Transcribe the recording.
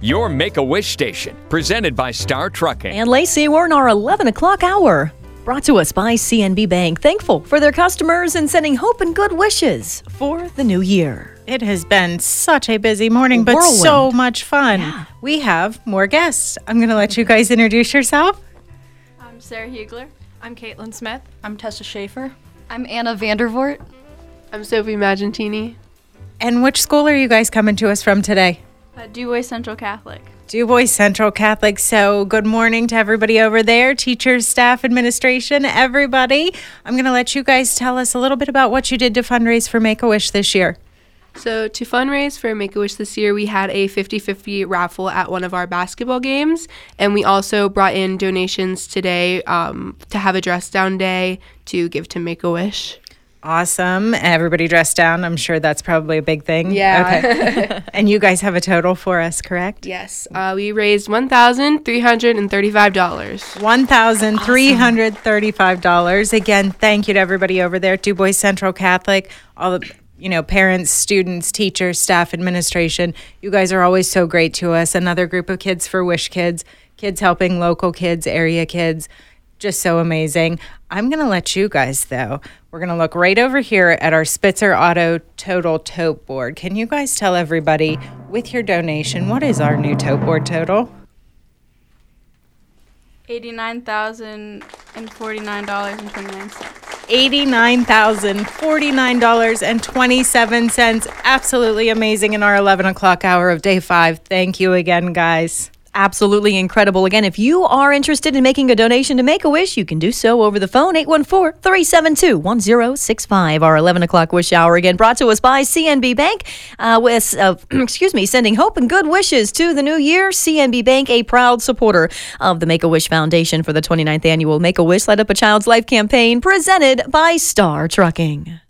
your Make a Wish station, presented by Star Trucking. And Lacey, we're in our 11 o'clock hour. Brought to us by CNB Bank. Thankful for their customers and sending hope and good wishes for the new year. It has been such a busy morning, but Whirlwind. so much fun. Yeah. We have more guests. I'm going to let you guys introduce yourself. I'm Sarah Hugler. I'm Caitlin Smith. I'm Tessa Schaefer. I'm Anna Vandervoort. I'm Sophie Magentini. And which school are you guys coming to us from today? Uh, Dubois Central Catholic. DuBois Central Catholic. So, good morning to everybody over there, teachers, staff, administration, everybody. I'm going to let you guys tell us a little bit about what you did to fundraise for Make a Wish this year. So, to fundraise for Make a Wish this year, we had a 50 50 raffle at one of our basketball games. And we also brought in donations today um, to have a dress down day to give to Make a Wish. Awesome. Everybody dressed down. I'm sure that's probably a big thing. Yeah. Okay. and you guys have a total for us, correct? Yes, uh, we raised $1,335. $1,335. Again, thank you to everybody over there at DuBois Central Catholic, all the you know, parents, students, teachers, staff, administration. You guys are always so great to us. Another group of kids for Wish Kids, kids helping local kids, area kids. Just so amazing. I'm going to let you guys, though. We're going to look right over here at our Spitzer Auto Total Tote Board. Can you guys tell everybody with your donation what is our new tote board total? $89,049.29. $89,049.27. Absolutely amazing in our 11 o'clock hour of day five. Thank you again, guys. Absolutely incredible. Again, if you are interested in making a donation to Make a Wish, you can do so over the phone, 814 372 1065. Our 11 o'clock wish hour, again, brought to us by CNB Bank, uh, with, uh, excuse me, sending hope and good wishes to the new year. CNB Bank, a proud supporter of the Make a Wish Foundation for the 29th annual Make a Wish Light Up a Child's Life campaign, presented by Star Trucking.